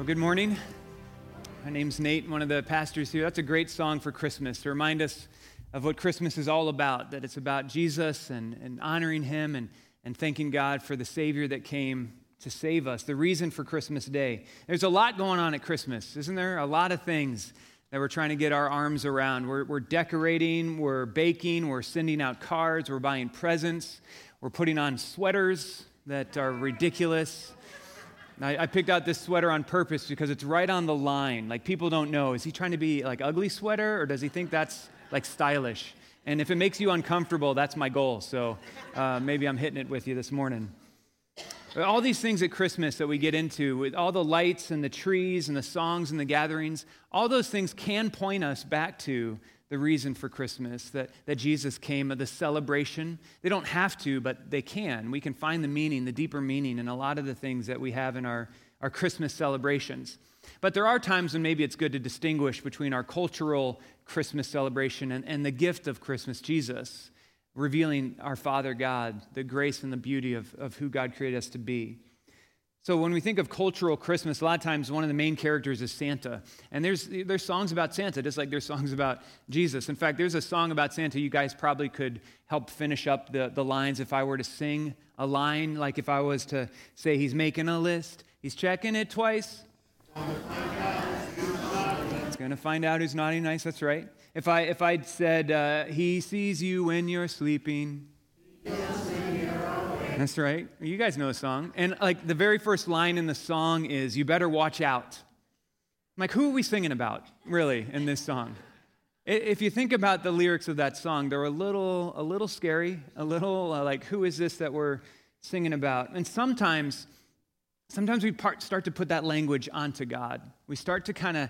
Well, good morning. My name's Nate, one of the pastors here. That's a great song for Christmas to remind us of what Christmas is all about that it's about Jesus and, and honoring Him and, and thanking God for the Savior that came to save us, the reason for Christmas Day. There's a lot going on at Christmas, isn't there? A lot of things that we're trying to get our arms around. We're, we're decorating, we're baking, we're sending out cards, we're buying presents, we're putting on sweaters that are ridiculous. I, I picked out this sweater on purpose because it's right on the line. Like people don't know. Is he trying to be like ugly sweater or does he think that's like stylish? And if it makes you uncomfortable, that's my goal. So uh, maybe I'm hitting it with you this morning. All these things at Christmas that we get into, with all the lights and the trees and the songs and the gatherings, all those things can point us back to the reason for Christmas, that, that Jesus came, of the celebration. They don't have to, but they can. We can find the meaning, the deeper meaning in a lot of the things that we have in our, our Christmas celebrations. But there are times when maybe it's good to distinguish between our cultural Christmas celebration and, and the gift of Christmas, Jesus, revealing our Father God, the grace and the beauty of, of who God created us to be. So when we think of cultural Christmas, a lot of times one of the main characters is Santa. And there's, there's songs about Santa, just like there's songs about Jesus. In fact, there's a song about Santa you guys probably could help finish up the, the lines if I were to sing a line, like if I was to say, He's making a list, He's checking it twice. He's going to find out who's naughty nice, that's right. If, I, if I'd said, uh, He sees you when you're sleeping. That's right. You guys know the song. And like the very first line in the song is, You better watch out. I'm like, who are we singing about, really, in this song? If you think about the lyrics of that song, they're a little, a little scary, a little uh, like, who is this that we're singing about? And sometimes, sometimes we part, start to put that language onto God. We start to kind of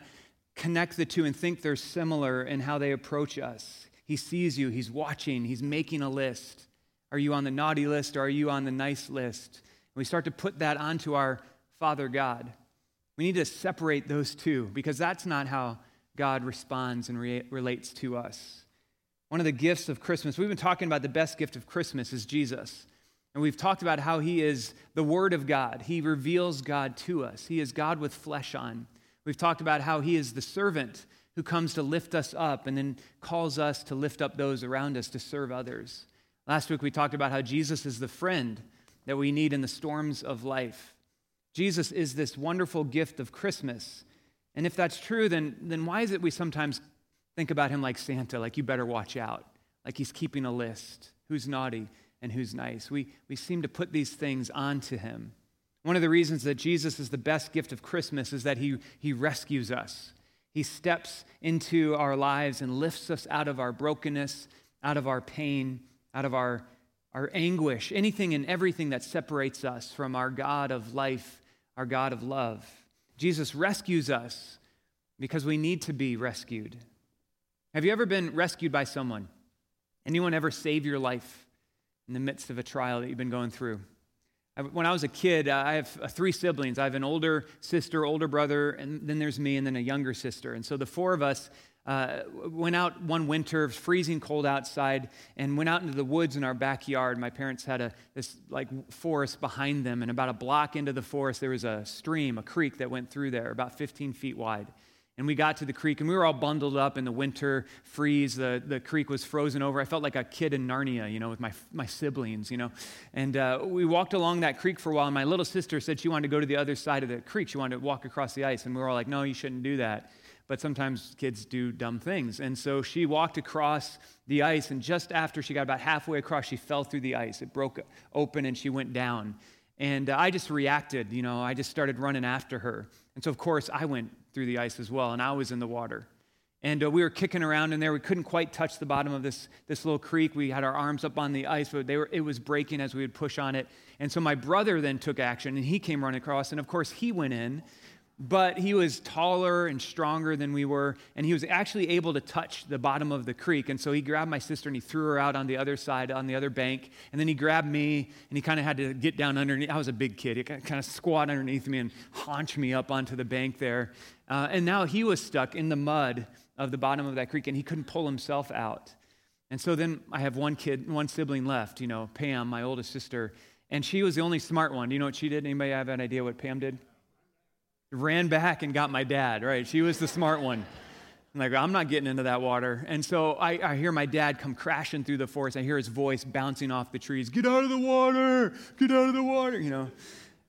connect the two and think they're similar in how they approach us. He sees you, He's watching, He's making a list. Are you on the naughty list or are you on the nice list? And we start to put that onto our Father God. We need to separate those two because that's not how God responds and re- relates to us. One of the gifts of Christmas, we've been talking about the best gift of Christmas is Jesus. And we've talked about how he is the Word of God. He reveals God to us. He is God with flesh on. We've talked about how he is the servant who comes to lift us up and then calls us to lift up those around us to serve others. Last week we talked about how Jesus is the friend that we need in the storms of life. Jesus is this wonderful gift of Christmas. And if that's true, then, then why is it we sometimes think about him like Santa, like you better watch out, like he's keeping a list who's naughty and who's nice? We, we seem to put these things onto him. One of the reasons that Jesus is the best gift of Christmas is that he, he rescues us. He steps into our lives and lifts us out of our brokenness, out of our pain, out of our, our anguish, anything and everything that separates us from our God of life, our God of love. Jesus rescues us because we need to be rescued. Have you ever been rescued by someone? Anyone ever save your life in the midst of a trial that you've been going through? When I was a kid, uh, I have uh, three siblings. I have an older sister, older brother, and then there's me, and then a younger sister. And so the four of us uh, went out one winter, freezing cold outside, and went out into the woods in our backyard. My parents had a this like forest behind them, and about a block into the forest there was a stream, a creek that went through there, about 15 feet wide. And we got to the creek, and we were all bundled up in the winter freeze. The, the creek was frozen over. I felt like a kid in Narnia, you know, with my, my siblings, you know. And uh, we walked along that creek for a while, and my little sister said she wanted to go to the other side of the creek. She wanted to walk across the ice, and we were all like, no, you shouldn't do that but sometimes kids do dumb things. And so she walked across the ice, and just after she got about halfway across, she fell through the ice. It broke open and she went down. And uh, I just reacted, you know, I just started running after her. And so, of course, I went through the ice as well, and I was in the water. And uh, we were kicking around in there. We couldn't quite touch the bottom of this, this little creek. We had our arms up on the ice, but they were, it was breaking as we would push on it. And so my brother then took action, and he came running across. And of course, he went in but he was taller and stronger than we were, and he was actually able to touch the bottom of the creek. And so he grabbed my sister and he threw her out on the other side, on the other bank. And then he grabbed me and he kind of had to get down underneath. I was a big kid. He kind of squat underneath me and haunch me up onto the bank there. Uh, and now he was stuck in the mud of the bottom of that creek and he couldn't pull himself out. And so then I have one kid, one sibling left, you know, Pam, my oldest sister. And she was the only smart one. Do you know what she did? Anybody have an idea what Pam did? Ran back and got my dad, right? She was the smart one. I'm like, I'm not getting into that water. And so I, I, hear my dad come crashing through the forest. I hear his voice bouncing off the trees Get out of the water! Get out of the water! You know.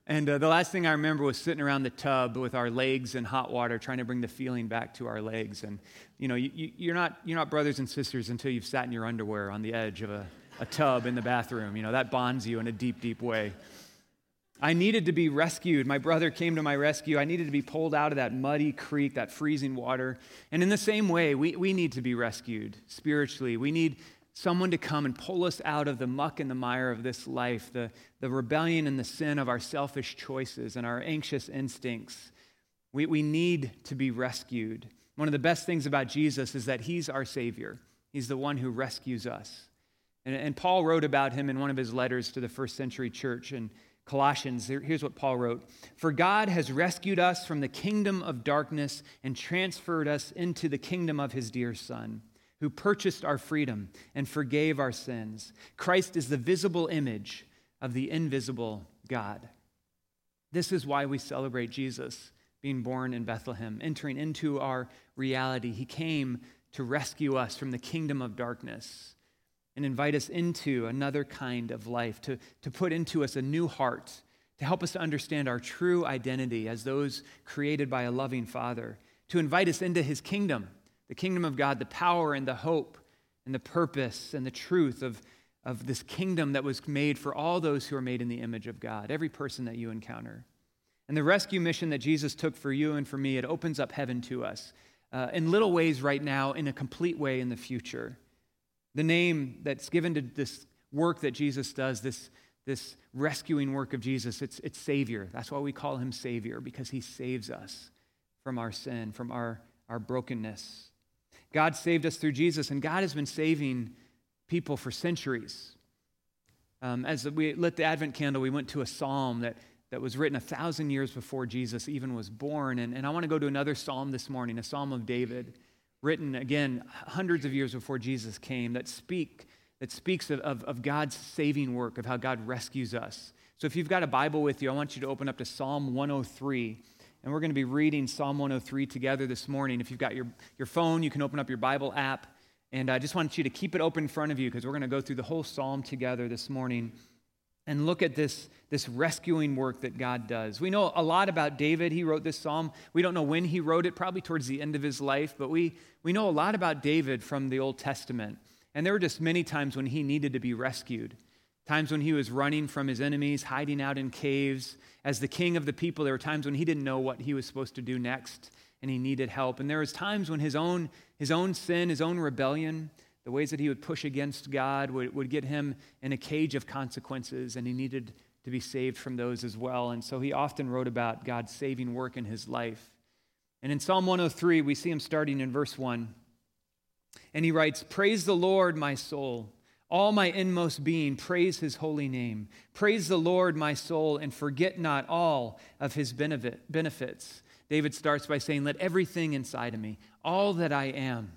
And uh, the last thing I remember was sitting around the tub with our legs in hot water, trying to bring the feeling back to our legs. And, you know, you, you're, not, you're not brothers and sisters until you've sat in your underwear on the edge of a, a tub in the bathroom. You know, that bonds you in a deep, deep way. I needed to be rescued. My brother came to my rescue. I needed to be pulled out of that muddy creek, that freezing water. And in the same way, we, we need to be rescued spiritually. We need someone to come and pull us out of the muck and the mire of this life, the, the rebellion and the sin of our selfish choices and our anxious instincts. We, we need to be rescued. One of the best things about Jesus is that he's our Savior, he's the one who rescues us. And, and Paul wrote about him in one of his letters to the first century church. And Colossians, here's what Paul wrote For God has rescued us from the kingdom of darkness and transferred us into the kingdom of his dear Son, who purchased our freedom and forgave our sins. Christ is the visible image of the invisible God. This is why we celebrate Jesus being born in Bethlehem, entering into our reality. He came to rescue us from the kingdom of darkness and invite us into another kind of life, to, to put into us a new heart, to help us to understand our true identity as those created by a loving Father, to invite us into His kingdom, the kingdom of God, the power and the hope and the purpose and the truth of, of this kingdom that was made for all those who are made in the image of God, every person that you encounter. And the rescue mission that Jesus took for you and for me, it opens up heaven to us uh, in little ways right now, in a complete way in the future. The name that's given to this work that Jesus does, this, this rescuing work of Jesus, it's, it's Savior. That's why we call him Savior, because he saves us from our sin, from our, our brokenness. God saved us through Jesus, and God has been saving people for centuries. Um, as we lit the Advent candle, we went to a psalm that, that was written a thousand years before Jesus even was born. And, and I want to go to another psalm this morning, a psalm of David written again hundreds of years before Jesus came that speak that speaks of, of, of, God's saving work, of how God rescues us. So if you've got a Bible with you, I want you to open up to Psalm 103. And we're going to be reading Psalm 103 together this morning. If you've got your, your phone, you can open up your Bible app. And I just want you to keep it open in front of you because we're going to go through the whole psalm together this morning and look at this, this rescuing work that God does. We know a lot about David. He wrote this psalm. We don't know when he wrote it, probably towards the end of his life, but we, we know a lot about David from the Old Testament. And there were just many times when he needed to be rescued. Times when he was running from his enemies, hiding out in caves. As the king of the people, there were times when he didn't know what he was supposed to do next and he needed help. And there was times when his own, his own sin, his own rebellion, the ways that he would push against God would, would get him in a cage of consequences, and he needed to be saved from those as well. And so he often wrote about God's saving work in his life. And in Psalm 103, we see him starting in verse 1. And he writes, Praise the Lord, my soul. All my inmost being, praise his holy name. Praise the Lord, my soul, and forget not all of his benefits. David starts by saying, Let everything inside of me, all that I am,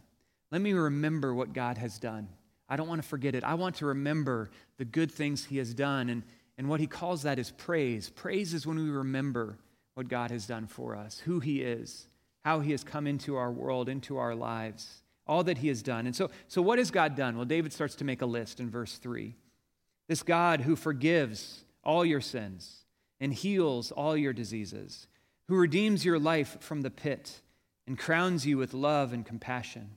let me remember what God has done. I don't want to forget it. I want to remember the good things He has done. And, and what He calls that is praise. Praise is when we remember what God has done for us, who He is, how He has come into our world, into our lives, all that He has done. And so, so what has God done? Well, David starts to make a list in verse 3. This God who forgives all your sins and heals all your diseases, who redeems your life from the pit and crowns you with love and compassion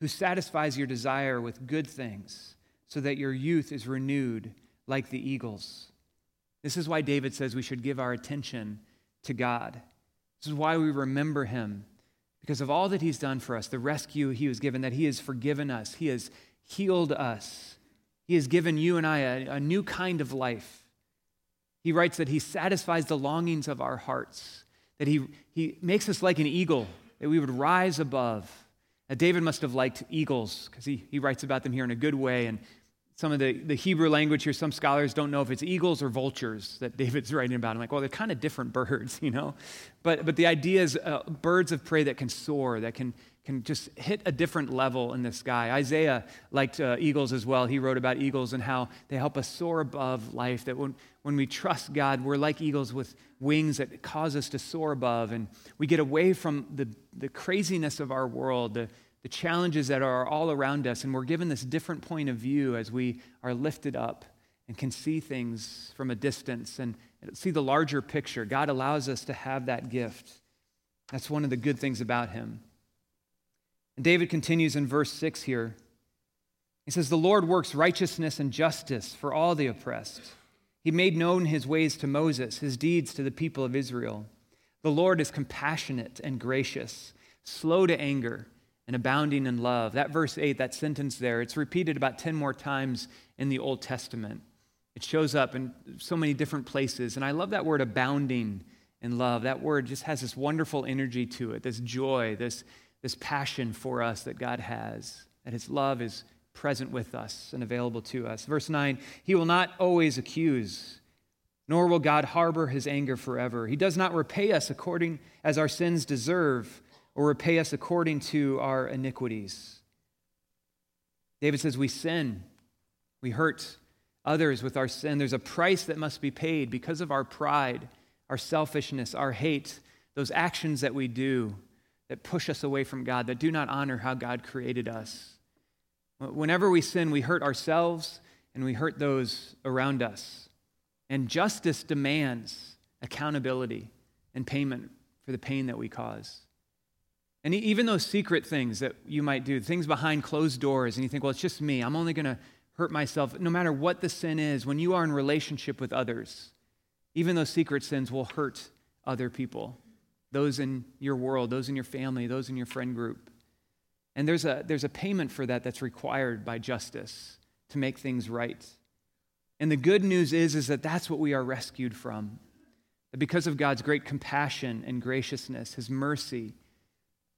who satisfies your desire with good things so that your youth is renewed like the eagles. This is why David says we should give our attention to God. This is why we remember him because of all that he's done for us, the rescue he was given, that he has forgiven us, he has healed us, he has given you and I a, a new kind of life. He writes that he satisfies the longings of our hearts, that he, he makes us like an eagle, that we would rise above now, David must have liked eagles because he, he writes about them here in a good way. And some of the, the Hebrew language here, some scholars don't know if it's eagles or vultures that David's writing about. I'm like, well, they're kind of different birds, you know? But, but the idea is uh, birds of prey that can soar, that can, can just hit a different level in the sky. Isaiah liked uh, eagles as well. He wrote about eagles and how they help us soar above life. That when, when we trust God, we're like eagles with wings that cause us to soar above. And we get away from the, the craziness of our world, the, the challenges that are all around us. And we're given this different point of view as we are lifted up and can see things from a distance and see the larger picture. God allows us to have that gift. That's one of the good things about him. And David continues in verse 6 here. He says, The Lord works righteousness and justice for all the oppressed. He made known his ways to Moses, his deeds to the people of Israel. The Lord is compassionate and gracious, slow to anger, and abounding in love. That verse 8, that sentence there, it's repeated about 10 more times in the Old Testament. It shows up in so many different places. And I love that word abounding in love. That word just has this wonderful energy to it, this joy, this this passion for us that God has, that His love is present with us and available to us. Verse 9, He will not always accuse, nor will God harbor His anger forever. He does not repay us according as our sins deserve, or repay us according to our iniquities. David says, We sin, we hurt others with our sin. There's a price that must be paid because of our pride, our selfishness, our hate, those actions that we do that push us away from God, that do not honor how God created us. Whenever we sin, we hurt ourselves and we hurt those around us. And justice demands accountability and payment for the pain that we cause. And even those secret things that you might do, things behind closed doors, and you think, well, it's just me. I'm only going to hurt myself. No matter what the sin is, when you are in relationship with others, even those secret sins will hurt other people those in your world, those in your family, those in your friend group. And there's a, there's a payment for that that's required by justice to make things right. And the good news is, is that that's what we are rescued from. That because of God's great compassion and graciousness, His mercy,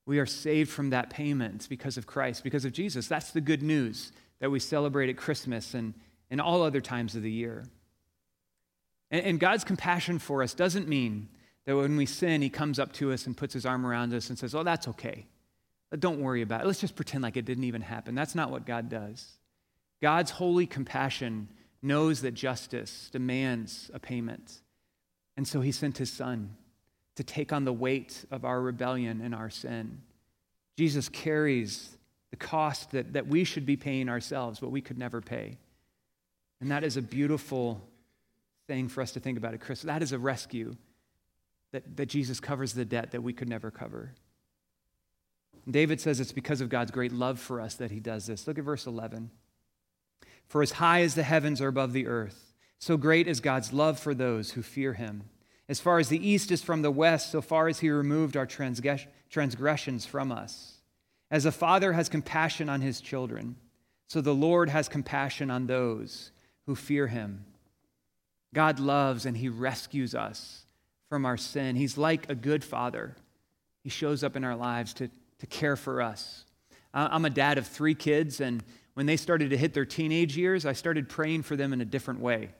we are saved from that payment because of Christ, because of Jesus. That's the good news that we celebrate at Christmas and, and all other times of the year. And, and God's compassion for us doesn't mean that when we sin, he comes up to us and puts his arm around us and says, Oh, that's okay. Uh, don't worry about it. Let's just pretend like it didn't even happen. That's not what God does. God's holy compassion knows that justice demands a payment. And so he sent his son to take on the weight of our rebellion and our sin. Jesus carries the cost that, that we should be paying ourselves, but we could never pay. And that is a beautiful thing for us to think about at Christmas. That is a rescue that, that Jesus covers the debt that we could never cover. David says it's because of God's great love for us that he does this. Look at verse 11. For as high as the heavens are above the earth, so great is God's love for those who fear him. As far as the east is from the west, so far as he removed our transgressions from us. As a father has compassion on his children, so the Lord has compassion on those who fear him. God loves and he rescues us from our sin. He's like a good father. He shows up in our lives to, to care for us. I'm a dad of three kids, and when they started to hit their teenage years, I started praying for them in a different way.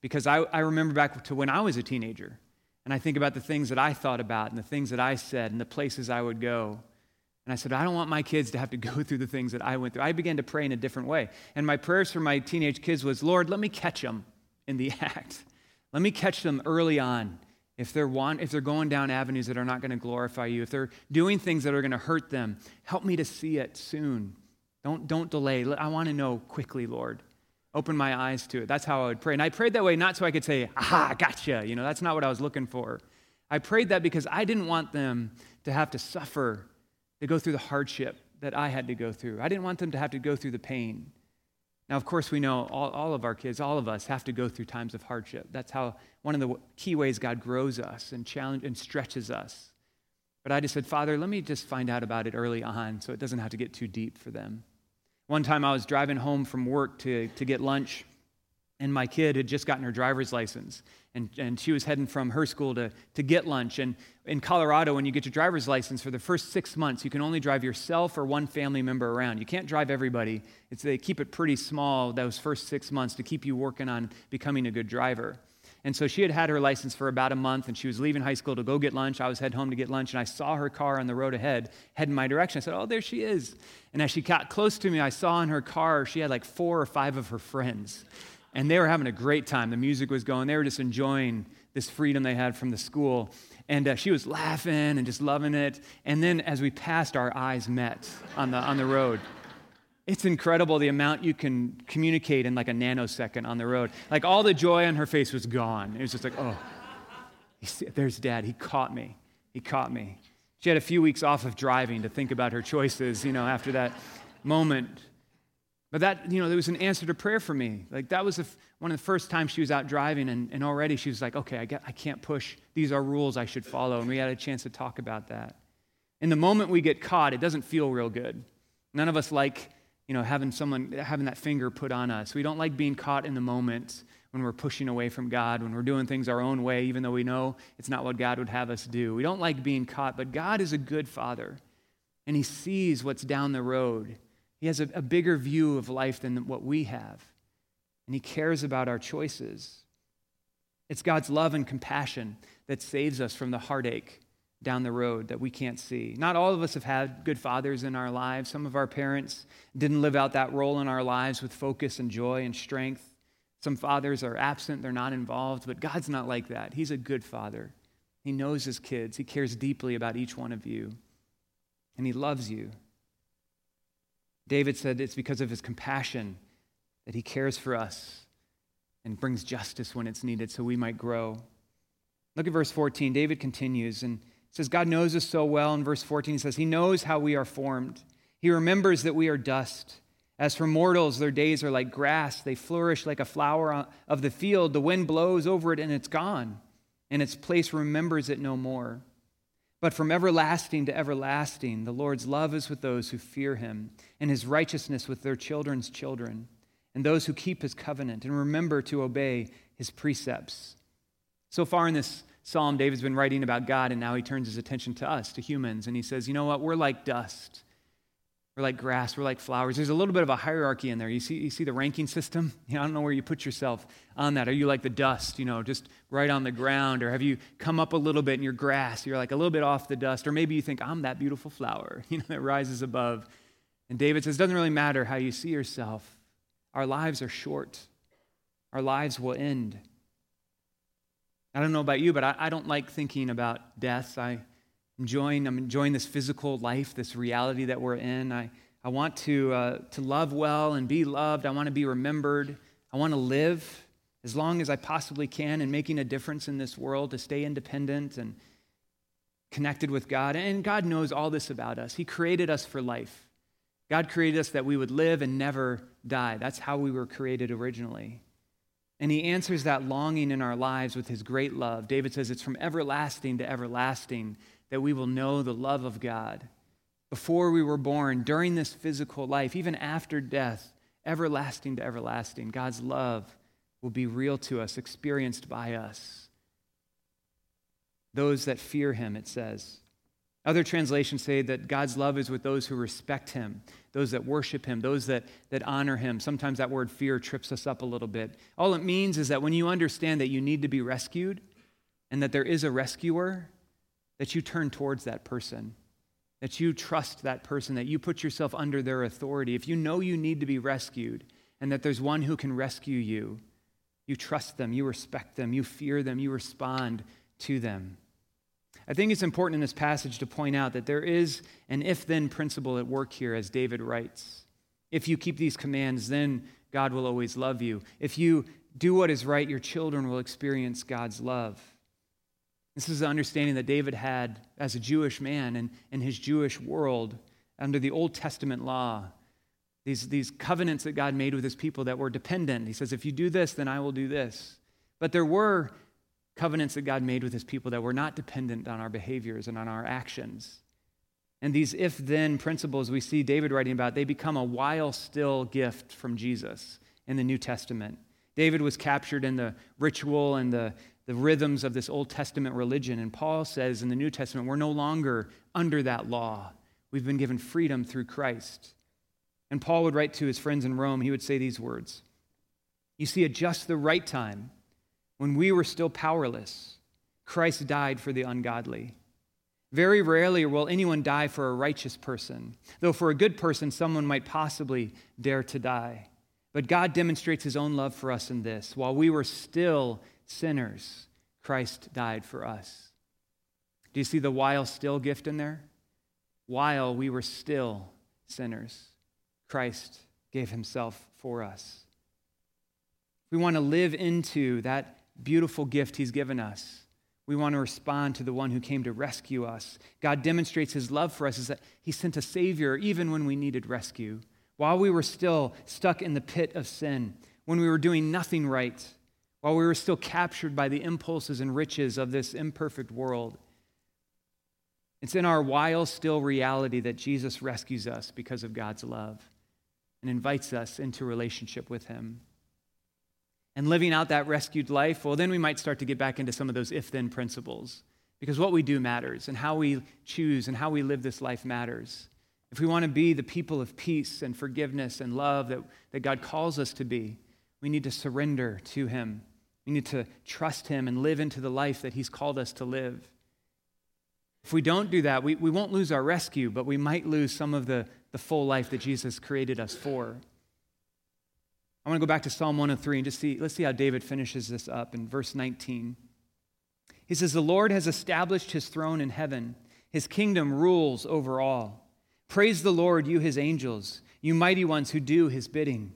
Because I, I remember back to when I was a teenager, and I think about the things that I thought about and the things that I said and the places I would go. And I said, I don't want my kids to have to go through the things that I went through. I began to pray in a different way. And my prayers for my teenage kids was, Lord, let me catch them in the act. Let me catch them early on if they're, want, if they're going down avenues that are not going to glorify you, if they're doing things that are going to hurt them, help me to see it soon. Don't, don't delay. I want to know quickly, Lord. Open my eyes to it. That's how I would pray. And I prayed that way not so I could say, aha, gotcha. You know, that's not what I was looking for. I prayed that because I didn't want them to have to suffer, to go through the hardship that I had to go through. I didn't want them to have to go through the pain. Now, of course, we know all, all of our kids, all of us have to go through times of hardship. That's how one of the key ways God grows us and challenge and stretches us. But I just said, Father, let me just find out about it early on so it doesn't have to get too deep for them. One time I was driving home from work to, to get lunch, and my kid had just gotten her driver's license and, and she was heading from her school to, to get lunch and in colorado when you get your driver's license for the first six months you can only drive yourself or one family member around you can't drive everybody it's, they keep it pretty small those first six months to keep you working on becoming a good driver And so she had had her license for about a month and she was leaving high school to go get lunch. I was head home to get lunch and I saw her car on the road ahead, heading my direction. I said, Oh, there she is. And as she got close to me, I saw in her car she had like four or five of her friends. And they were having a great time. The music was going, they were just enjoying this freedom they had from the school. And uh, she was laughing and just loving it. And then as we passed, our eyes met on the, on the road. It's incredible the amount you can communicate in like a nanosecond on the road. Like all the joy on her face was gone. It was just like, oh, there's dad. He caught me. He caught me. She had a few weeks off of driving to think about her choices, you know, after that moment. But that, you know, there was an answer to prayer for me. Like that was one of the first times she was out driving, and, and already she was like, okay, I, get, I can't push. These are rules I should follow. And we had a chance to talk about that. In the moment we get caught, it doesn't feel real good. None of us like, you know, having someone, having that finger put on us. We don't like being caught in the moment when we're pushing away from God, when we're doing things our own way, even though we know it's not what God would have us do. We don't like being caught, but God is a good father, and He sees what's down the road. He has a, a bigger view of life than what we have, and He cares about our choices. It's God's love and compassion that saves us from the heartache down the road that we can't see. Not all of us have had good fathers in our lives. Some of our parents didn't live out that role in our lives with focus and joy and strength. Some fathers are absent, they're not involved, but God's not like that. He's a good father. He knows his kids, He cares deeply about each one of you, and He loves you. David said it's because of his compassion that he cares for us and brings justice when it's needed so we might grow. Look at verse 14. David continues and says, God knows us so well. In verse 14, he says, He knows how we are formed. He remembers that we are dust. As for mortals, their days are like grass. They flourish like a flower of the field. The wind blows over it and it's gone, and its place remembers it no more. But from everlasting to everlasting, the Lord's love is with those who fear him, and his righteousness with their children's children, and those who keep his covenant and remember to obey his precepts. So far in this psalm, David's been writing about God, and now he turns his attention to us, to humans, and he says, You know what? We're like dust. We're like grass, we're like flowers. There's a little bit of a hierarchy in there. You see, you see the ranking system? You know, I don't know where you put yourself on that. Are you like the dust, you know, just right on the ground? Or have you come up a little bit in your grass? You're like a little bit off the dust. Or maybe you think, I'm that beautiful flower, you know, that rises above. And David says, it doesn't really matter how you see yourself. Our lives are short, our lives will end. I don't know about you, but I, I don't like thinking about death. I, enjoying, I'm enjoying this physical life, this reality that we're in. I, I want to, uh, to love well and be loved. I want to be remembered. I want to live as long as I possibly can in making a difference in this world, to stay independent and connected with God. And God knows all this about us. He created us for life. God created us that we would live and never die. That's how we were created originally. And He answers that longing in our lives with His great love. David says it's from everlasting to everlasting that we will know the love of God. Before we were born, during this physical life, even after death, everlasting to everlasting, God's love will be real to us, experienced by us. Those that fear him, it says. Other translations say that God's love is with those who respect him, those that worship him, those that, that honor him. Sometimes that word fear trips us up a little bit. All it means is that when you understand that you need to be rescued and that there is a rescuer, that you turn towards that person, that you trust that person, that you put yourself under their authority. If you know you need to be rescued and that there's one who can rescue you, you trust them, you respect them, you fear them, you respond to them. I think it's important in this passage to point out that there is an if then principle at work here, as David writes. If you keep these commands, then God will always love you. If you do what is right, your children will experience God's love. This is the understanding that David had as a Jewish man and in his Jewish world under the Old Testament law. These, these covenants that God made with his people that were dependent. He says, if you do this, then I will do this. But there were covenants that God made with his people that were not dependent on our behaviors and on our actions. And these if then principles we see David writing about, they become a while still gift from Jesus in the New Testament. David was captured in the ritual and the, the rhythms of this Old Testament religion. And Paul says in the New Testament, we're no longer under that law. We've been given freedom through Christ. And Paul would write to his friends in Rome, he would say these words You see, at just the right time, When we were still powerless, Christ died for the ungodly. Very rarely will anyone die for a righteous person, though for a good person, someone might possibly dare to die. But God demonstrates his own love for us in this while we were still sinners, Christ died for us. Do you see the while still gift in there? While we were still sinners, Christ gave himself for us. We want to live into that beautiful gift he's given us. We want to respond to the one who came to rescue us. God demonstrates his love for us is that he sent a Savior even when we needed rescue. While we were still stuck in the pit of sin, when we were doing nothing right, while we were still captured by the impulses and riches of this imperfect world. It's in our while still reality that Jesus rescues us because of God's love and invites us into relationship with him and living out that rescued life, well, then we might start to get back into some of those if then principles. Because what we do matters, and how we choose and how we live this life matters. If we want to be the people of peace and forgiveness and love that, that God calls us to be, we need to surrender to Him. We need to trust Him and live into the life that He's called us to live. If we don't do that, we, we won't lose our rescue, but we might lose some of the, the full life that Jesus created us for. I want to go back to Psalm 103 and just see, let's see how David finishes this up in verse 19. He says, The Lord has established his throne in heaven, his kingdom rules over all. Praise the Lord, you his angels, you mighty ones who do his bidding,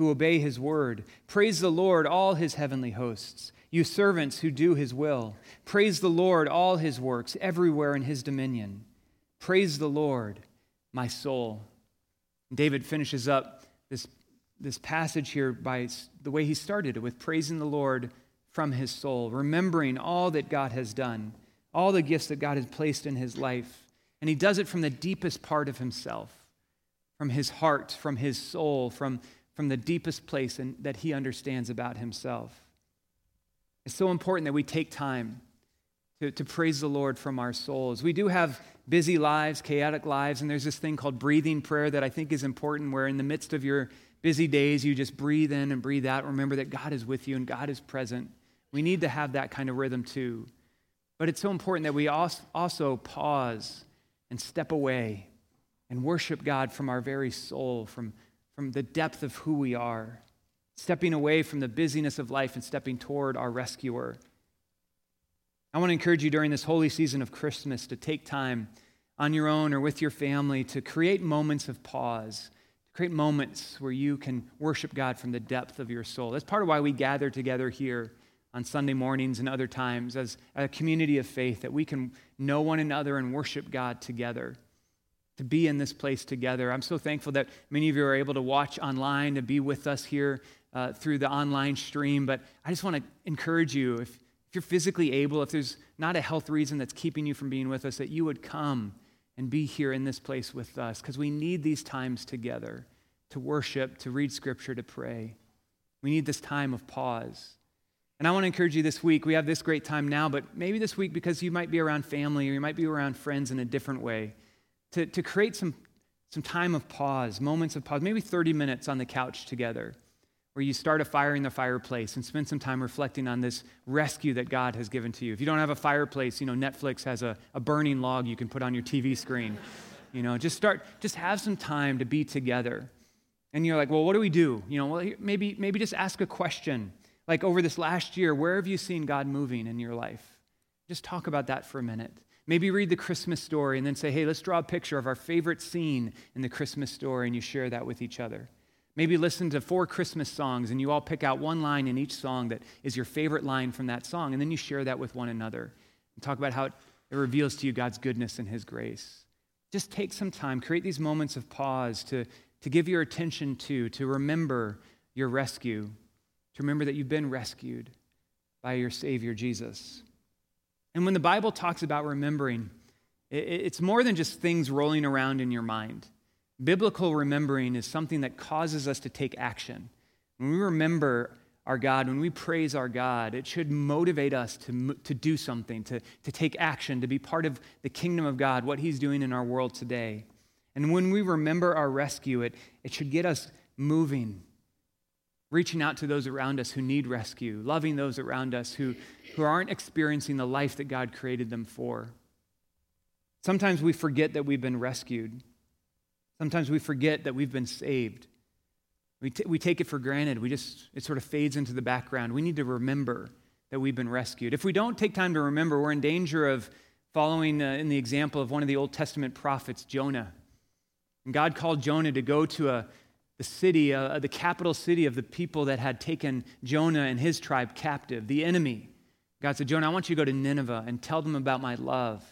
who obey his word. Praise the Lord, all his heavenly hosts, you servants who do his will. Praise the Lord, all his works, everywhere in his dominion. Praise the Lord, my soul. David finishes up this this passage here by the way he started it with praising the Lord from his soul, remembering all that God has done, all the gifts that God has placed in his life. And he does it from the deepest part of himself, from his heart, from his soul, from, from the deepest place in, that he understands about himself. It's so important that we take time to, to praise the Lord from our souls. We do have busy lives, chaotic lives, and there's this thing called breathing prayer that I think is important, where in the midst of your busy days, you just breathe in and breathe out. Remember that God is with you and God is present. We need to have that kind of rhythm too. But it's so important that we also pause and step away and worship God from our very soul, from, from the depth of who we are, stepping away from the busyness of life and stepping toward our rescuer. I want to encourage you during this holy season of Christmas to take time on your own or with your family to create moments of pause to Create moments where you can worship God from the depth of your soul. That's part of why we gather together here on Sunday mornings and other times as a community of faith, that we can know one another and worship God together, to be in this place together. I'm so thankful that many of you are able to watch online, to be with us here uh, through the online stream. But I just want to encourage you if, if you're physically able, if there's not a health reason that's keeping you from being with us, that you would come and be here in this place with us because we need these times together to worship, to read scripture, to pray. We need this time of pause. And I want to encourage you this week. We have this great time now, but maybe this week, because you might be around family or you might be around friends in a different way, to, to create some, some time of pause, moments of pause, maybe 30 minutes on the couch together where you start a fire in the fireplace and spend some time reflecting on this rescue that God has given to you. If you don't have a fireplace, you know, Netflix has a, a burning log you can put on your TV screen. You know, just start, just have some time to be together. And you're like, well, what do we do? You know, well, maybe, maybe just ask a question. Like over this last year, where have you seen God moving in your life? Just talk about that for a minute. Maybe read the Christmas story and then say, hey, let's draw a picture of our favorite scene in the Christmas story, and you share that with each other. Maybe listen to four Christmas songs and you all pick out one line in each song that is your favorite line from that song, and then you share that with one another and talk about how it, it reveals to you God's goodness and His grace. Just take some time, create these moments of pause to, to give your attention to, to remember your rescue, to remember that you've been rescued by your Savior Jesus. And when the Bible talks about remembering, it's more than just things rolling around in your mind. Biblical remembering is something that causes us to take action. When we remember our God, when we praise our God, it should motivate us to, to do something, to, to take action, to be part of the kingdom of God, what He's doing in our world today. And when we remember our rescue, it, it should get us moving. Reaching out to those around us who need rescue, loving those around us who, who aren't experiencing the life that God created them for. Sometimes we forget that we've been rescued. Sometimes we forget that we've been saved. We, t- we take it for granted. We just, it sort of fades into the background. We need to remember that we've been rescued. If we don't take time to remember, we're in danger of following uh, in the example of one of the Old Testament prophets, Jonah. And God called Jonah to go to a, the city, uh, the capital city of the people that had taken Jonah and his tribe captive, the enemy. God said, Jonah, I want you to go to Nineveh and tell them about my love.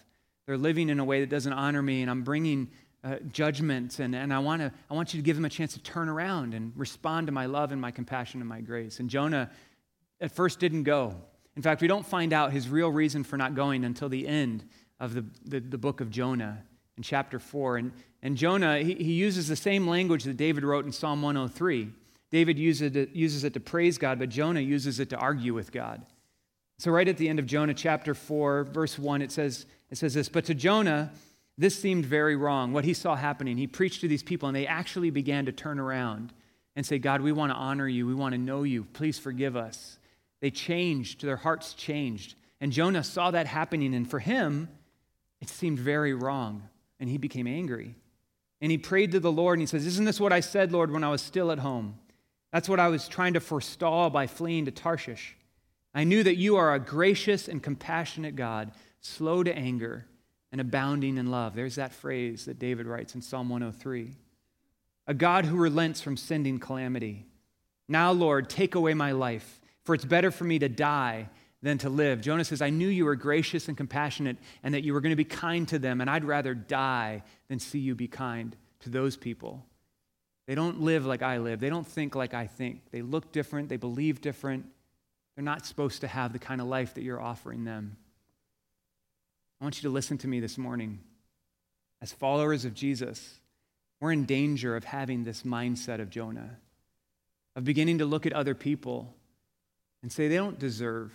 They're living in a way that doesn't honor me, and I'm bringing uh, judgment, and, and I, wanna, I want you to give them a chance to turn around and respond to my love and my compassion and my grace. And Jonah at first didn't go. In fact, we don't find out his real reason for not going until the end of the, the, the book of Jonah in chapter 4. And, and Jonah, he, he uses the same language that David wrote in Psalm 103. David uses it, uses it to praise God, but Jonah uses it to argue with God. So, right at the end of Jonah chapter 4, verse 1, it says, it says this But to Jonah, this seemed very wrong. What he saw happening, he preached to these people, and they actually began to turn around and say, God, we want to honor you. We want to know you. Please forgive us. They changed, their hearts changed. And Jonah saw that happening, and for him, it seemed very wrong, and he became angry. And he prayed to the Lord, and he says, Isn't this what I said, Lord, when I was still at home? That's what I was trying to forestall by fleeing to Tarshish. I knew that you are a gracious and compassionate God, slow to anger and abounding in love. There's that phrase that David writes in Psalm 103. A God who relents from sending calamity. Now, Lord, take away my life for it's better for me to die than to live. Jonah says, I knew you were gracious and compassionate and that you were going to be kind to them, and I'd rather die than see you be kind to those people. They don't live like I live. They don't think like I think. They look different. They believe different. They're not supposed to have the kind of life that you're offering them. I want you to listen to me this morning. As followers of Jesus, we're in danger of having this mindset of Jonah, of beginning to look at other people and say they don't deserve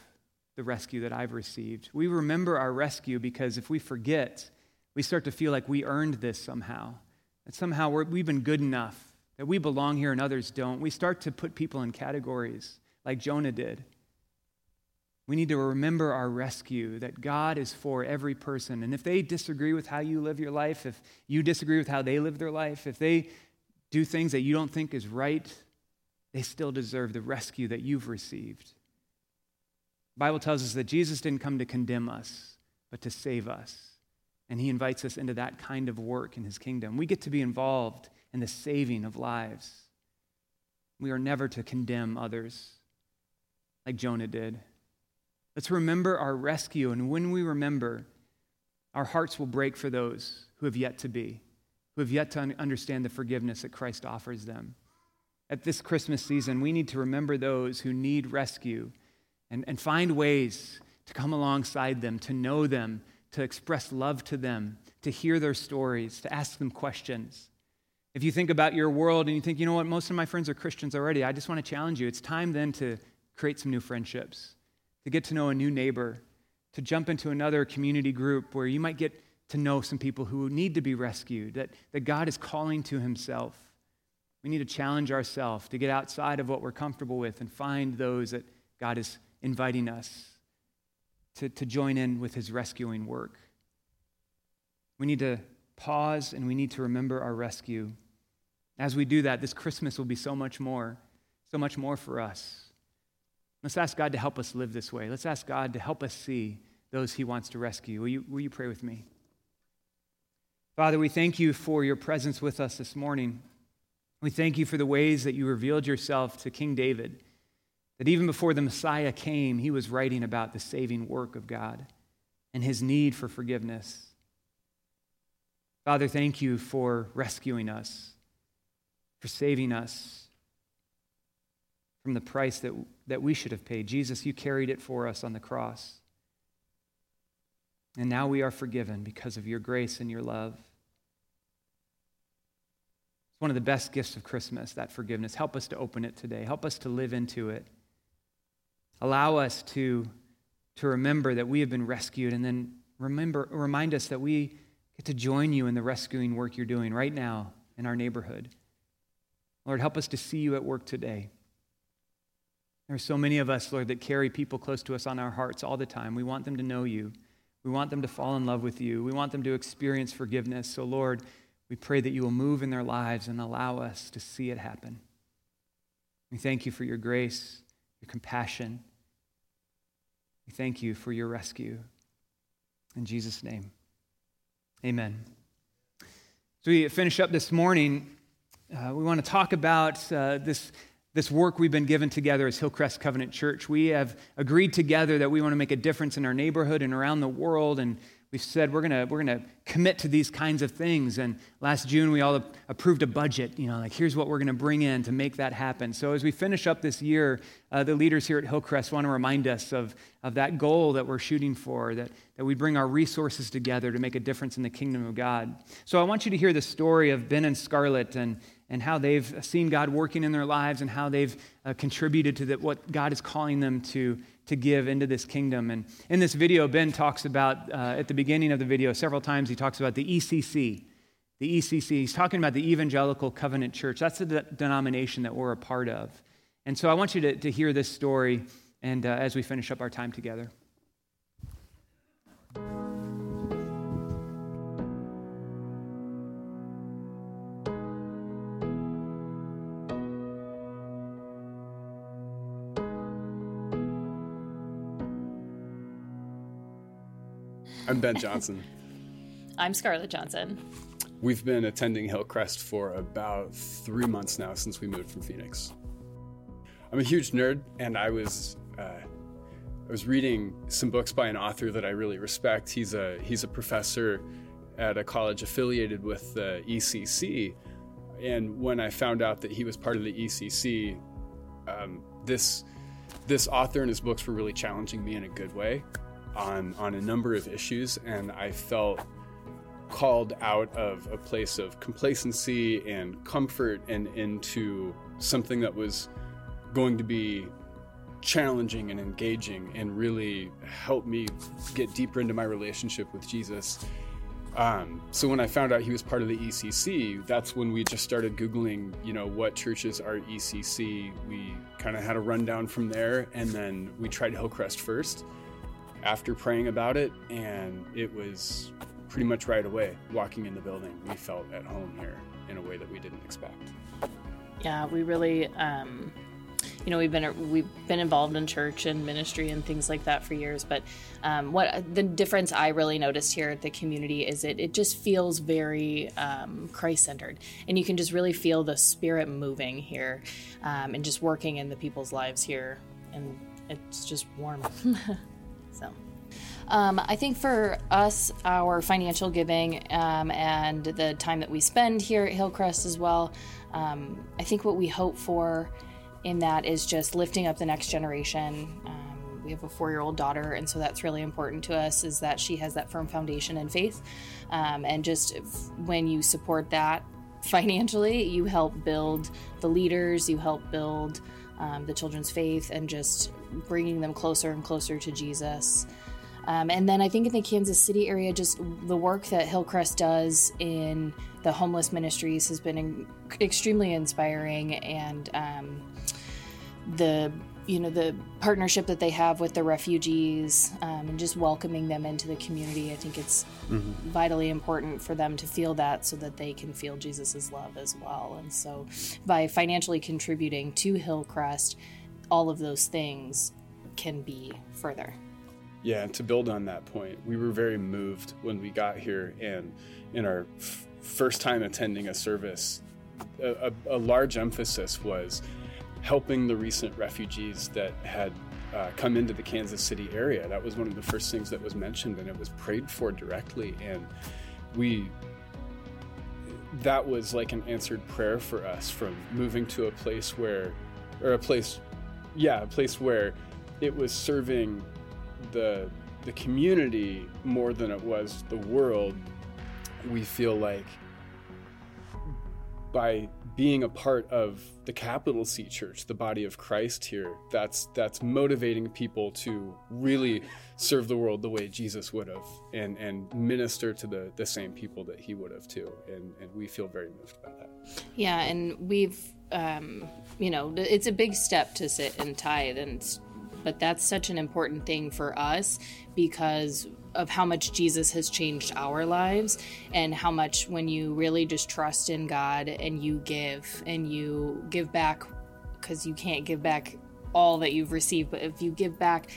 the rescue that I've received. We remember our rescue because if we forget, we start to feel like we earned this somehow, that somehow we have been good enough, that we belong here and others don't. We start to put people in categories like Jonah did. We need to remember our rescue, that God is for every person. And if they disagree with how you live your life, if you disagree with how they live their life, if they do things that you don't think is right, they still deserve the rescue that you've received. Bible tells us that Jesus didn't come to condemn us, but to save us. And he invites us into that kind of work in his kingdom. We get to be involved in the saving of lives. We are never to condemn others like Jonah did. Let's remember our rescue, and when we remember, our hearts will break for those who have yet to be, who have yet to understand the forgiveness that Christ offers them at this Christmas season, we need to remember those who need rescue and, and find ways to come alongside them, to know them, to express love to them, to hear their stories, to ask them questions. If you think about your world and you think, you know what, most of my friends are Christians already, I just want to challenge you. It's time then to create some new friendships, to get to know a new neighbor, to jump into another community group where you might get to know some people who need to be rescued, that, that God is calling to Himself. We need to challenge ourselves to get outside of what we're comfortable with and find those that God is inviting us to, to join in with his rescuing work. We need to pause and we need to remember our rescue. As we do that, this Christmas will be so much more, so much more for us. Let's ask God to help us live this way. Let's ask God to help us see those he wants to rescue. Will you, will you pray with me? Father, we thank you for your presence with us this morning. We thank you for the ways that you revealed yourself to King David, that even before the Messiah came, he was writing about the saving work of God and his need for forgiveness. Father, thank you for rescuing us, for saving us from the price that, that we should have paid. Jesus, you carried it for us on the cross. And now we are forgiven because of your grace and your love It's one of the best gifts of Christmas, that forgiveness. Help us to open it today. Help us to live into it. Allow us to, to remember that we have been rescued and then remember, remind us that we get to join you in the rescuing work you're doing right now in our neighborhood. Lord, help us to see you at work today. There are so many of us, Lord, that carry people close to us on our hearts all the time. We want them to know you. We want them to fall in love with you. We want them to experience forgiveness. So, Lord, we pray that you will move in their lives and allow us to see it happen. We thank you for your grace, your compassion. Thank you for your rescue. In Jesus' name, amen. So, we finish up this morning. Uh, we want to talk about uh, this this work we've been given together as Hillcrest Covenant Church. We have agreed together that we want to make a difference in our neighborhood and around the world. And we've said we're going we're to commit to these kinds of things. And last June, we all approved a budget, you know, like here's what we're going to bring in to make that happen. So as we finish up this year, uh, the leaders here at Hillcrest want to remind us of, of that goal that we're shooting for, that, that we bring our resources together to make a difference in the kingdom of God. So I want you to hear the story of Ben and Scarlett and, and how they've seen God working in their lives and how they've uh, contributed to the, what God is calling them to, to give into this kingdom. And in this video, Ben talks about, uh, at the beginning of the video, several times he talks about the ECC. The ECC, he's talking about the Evangelical Covenant Church. That's the de- denomination that we're a part of. And so I want you to, to hear this story and uh, as we finish up our time together. I'm Ben Johnson. I'm Scarlett Johnson. We've been attending Hillcrest for about three months now since we moved from Phoenix. I'm a huge nerd, and I was uh, I was reading some books by an author that I really respect. He's a he's a professor at a college affiliated with the ECC, and when I found out that he was part of the ECC, um, this this author and his books were really challenging me in a good way on on a number of issues, and I felt called out of a place of complacency and comfort and into something that was going to be challenging and engaging and really help me get deeper into my relationship with Jesus. Um, so when I found out he was part of the ECC, that's when we just started Googling, you know, what churches are ECC. We kind of had a rundown from there, and then we tried Hillcrest first after praying about it, and it was pretty much right away walking in the building. We felt at home here in a way that we didn't expect. Yeah, we really, um, you know, we've been we've been involved in church and ministry and things like that for years. But um, what the difference I really noticed here at the community is it it just feels very um, Christ centered, and you can just really feel the Spirit moving here, um, and just working in the people's lives here, and it's just warm. Um, I think for us, our financial giving um, and the time that we spend here at Hillcrest as well, um, I think what we hope for in that is just lifting up the next generation. Um, we have a four-year-old daughter, and so that's really important to us. Is that she has that firm foundation in faith, um, and just when you support that financially, you help build the leaders, you help build um, the children's faith, and just bringing them closer and closer to Jesus. Um, and then I think in the Kansas City area, just the work that Hillcrest does in the homeless ministries has been in, extremely inspiring, and um, the you know the partnership that they have with the refugees um, and just welcoming them into the community. I think it's mm-hmm. vitally important for them to feel that, so that they can feel Jesus's love as well. And so, by financially contributing to Hillcrest all of those things can be further. Yeah, and to build on that point, we were very moved when we got here and in our f- first time attending a service, a, a, a, large emphasis was helping the recent refugees that had uh, come into the Kansas City area. That was one of the first things that was mentioned, and it was prayed for directly. And we that was like an answered prayer for us from moving to a place where or a place yeah, a place where it was serving the the community more than it was the world. We feel like by being a part of the capital C church, the body of Christ here, that's that's motivating people to really serve the world the way Jesus would have and and minister to the the same people that he would have too. And and we feel very moved by that. Yeah, and we've um, you know, it's a big step to sit and tithe and but that's such an important thing for us because of how much Jesus has changed our lives and how much when you really just trust in God and you give and you give back because you can't give back all that you've received, but if you give back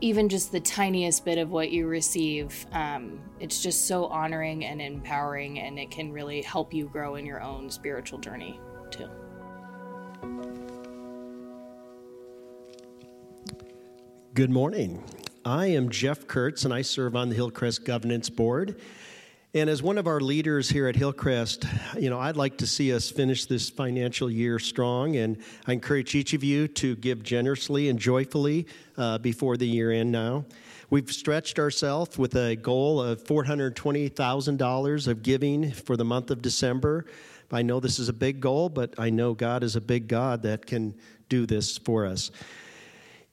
even just the tiniest bit of what you receive, um, it's just so honoring and empowering, and it can really help you grow in your own spiritual journey too. Good morning. I am Jeff Kurtz, and I serve on the Hillcrest Governance Board. And as one of our leaders here at Hillcrest, you know, I'd like to see us finish this financial year strong, and I encourage each of you to give generously and joyfully uh, before the year end now. We've stretched ourselves with a goal of $420,000 of giving for the month of December. I know this is a big goal, but I know God is a big God that can do this for us.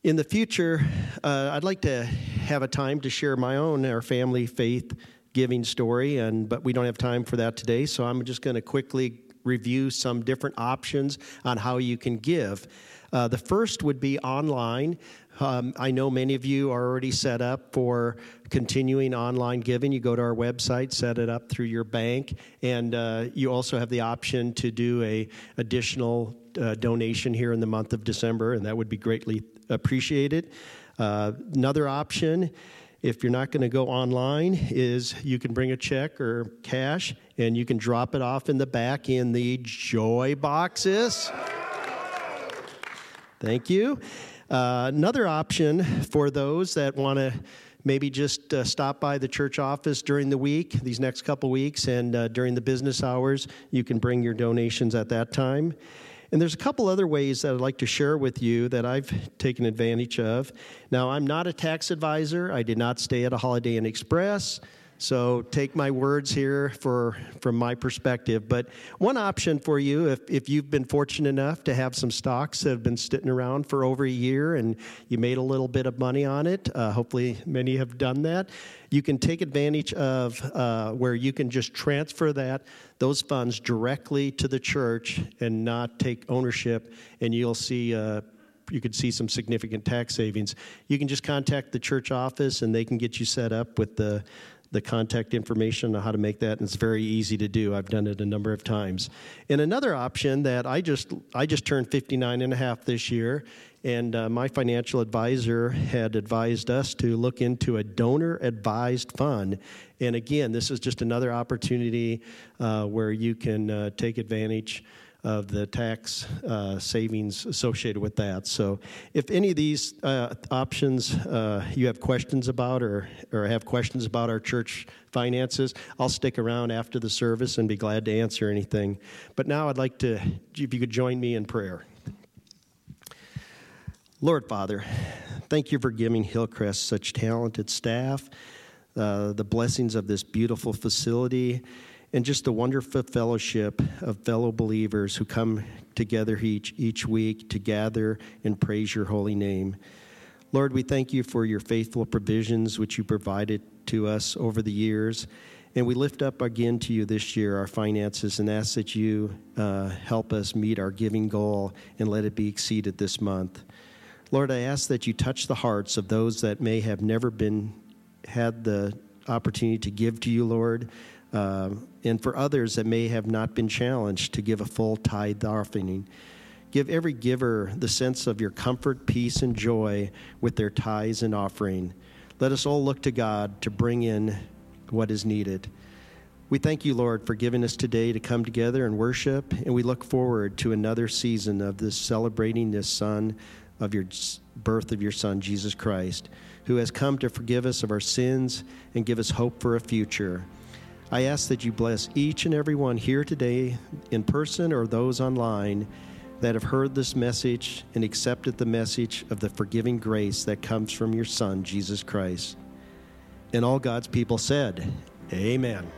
In the future, uh, I'd like to have a time to share my own, our family faith giving story, and but we don't have time for that today. So I'm just going to quickly review some different options on how you can give. Uh, the first would be online. Um, I know many of you are already set up for continuing online giving. You go to our website, set it up through your bank, and uh, you also have the option to do a additional uh, donation here in the month of December, and that would be greatly appreciated. Uh, another option, if you're not going to go online, is you can bring a check or cash and you can drop it off in the back in the joy boxes. Thank you. Uh, another option for those that want to maybe just uh, stop by the church office during the week, these next couple weeks, and uh, during the business hours, you can bring your donations at that time. And there's a couple other ways that I'd like to share with you that I've taken advantage of. Now, I'm not a tax advisor. I did not stay at a Holiday Inn Express. So take my words here for from my perspective. But one option for you, if, if you've been fortunate enough to have some stocks that have been sitting around for over a year and you made a little bit of money on it, uh, hopefully many have done that. You can take advantage of uh, where you can just transfer that those funds directly to the church and not take ownership, and you'll see. Uh, you could see some significant tax savings. You can just contact the church office and they can get you set up with the the contact information on how to make that, and it's very easy to do. I've done it a number of times. And another option that I just I just turned 59 and a half this year, and uh, my financial advisor had advised us to look into a donor advised fund. And again, this is just another opportunity uh, where you can uh, take advantage of the tax uh, savings associated with that. So, if any of these uh, options uh, you have questions about or, or have questions about our church finances, I'll stick around after the service and be glad to answer anything. But now I'd like to, if you could join me in prayer. Lord Father, thank you for giving Hillcrest such talented staff, uh, the blessings of this beautiful facility and just the wonderful fellowship of fellow believers who come together each, each week to gather and praise your holy name. Lord, we thank you for your faithful provisions which you provided to us over the years. And we lift up again to you this year our finances and ask that you uh, help us meet our giving goal and let it be exceeded this month. Lord, I ask that you touch the hearts of those that may have never been had the opportunity to give to you, Lord. Um, and for others that may have not been challenged to give a full tithe offering. Give every giver the sense of your comfort, peace, and joy with their tithes and offering. Let us all look to God to bring in what is needed. We thank you, Lord, for giving us today to come together and worship, and we look forward to another season of this celebrating this Son of your birth of your Son, Jesus Christ, who has come to forgive us of our sins and give us hope for a future. I ask that you bless each and every one here today, in person or those online, that have heard this message and accepted the message of the forgiving grace that comes from your Son, Jesus Christ. And all God's people said, Amen.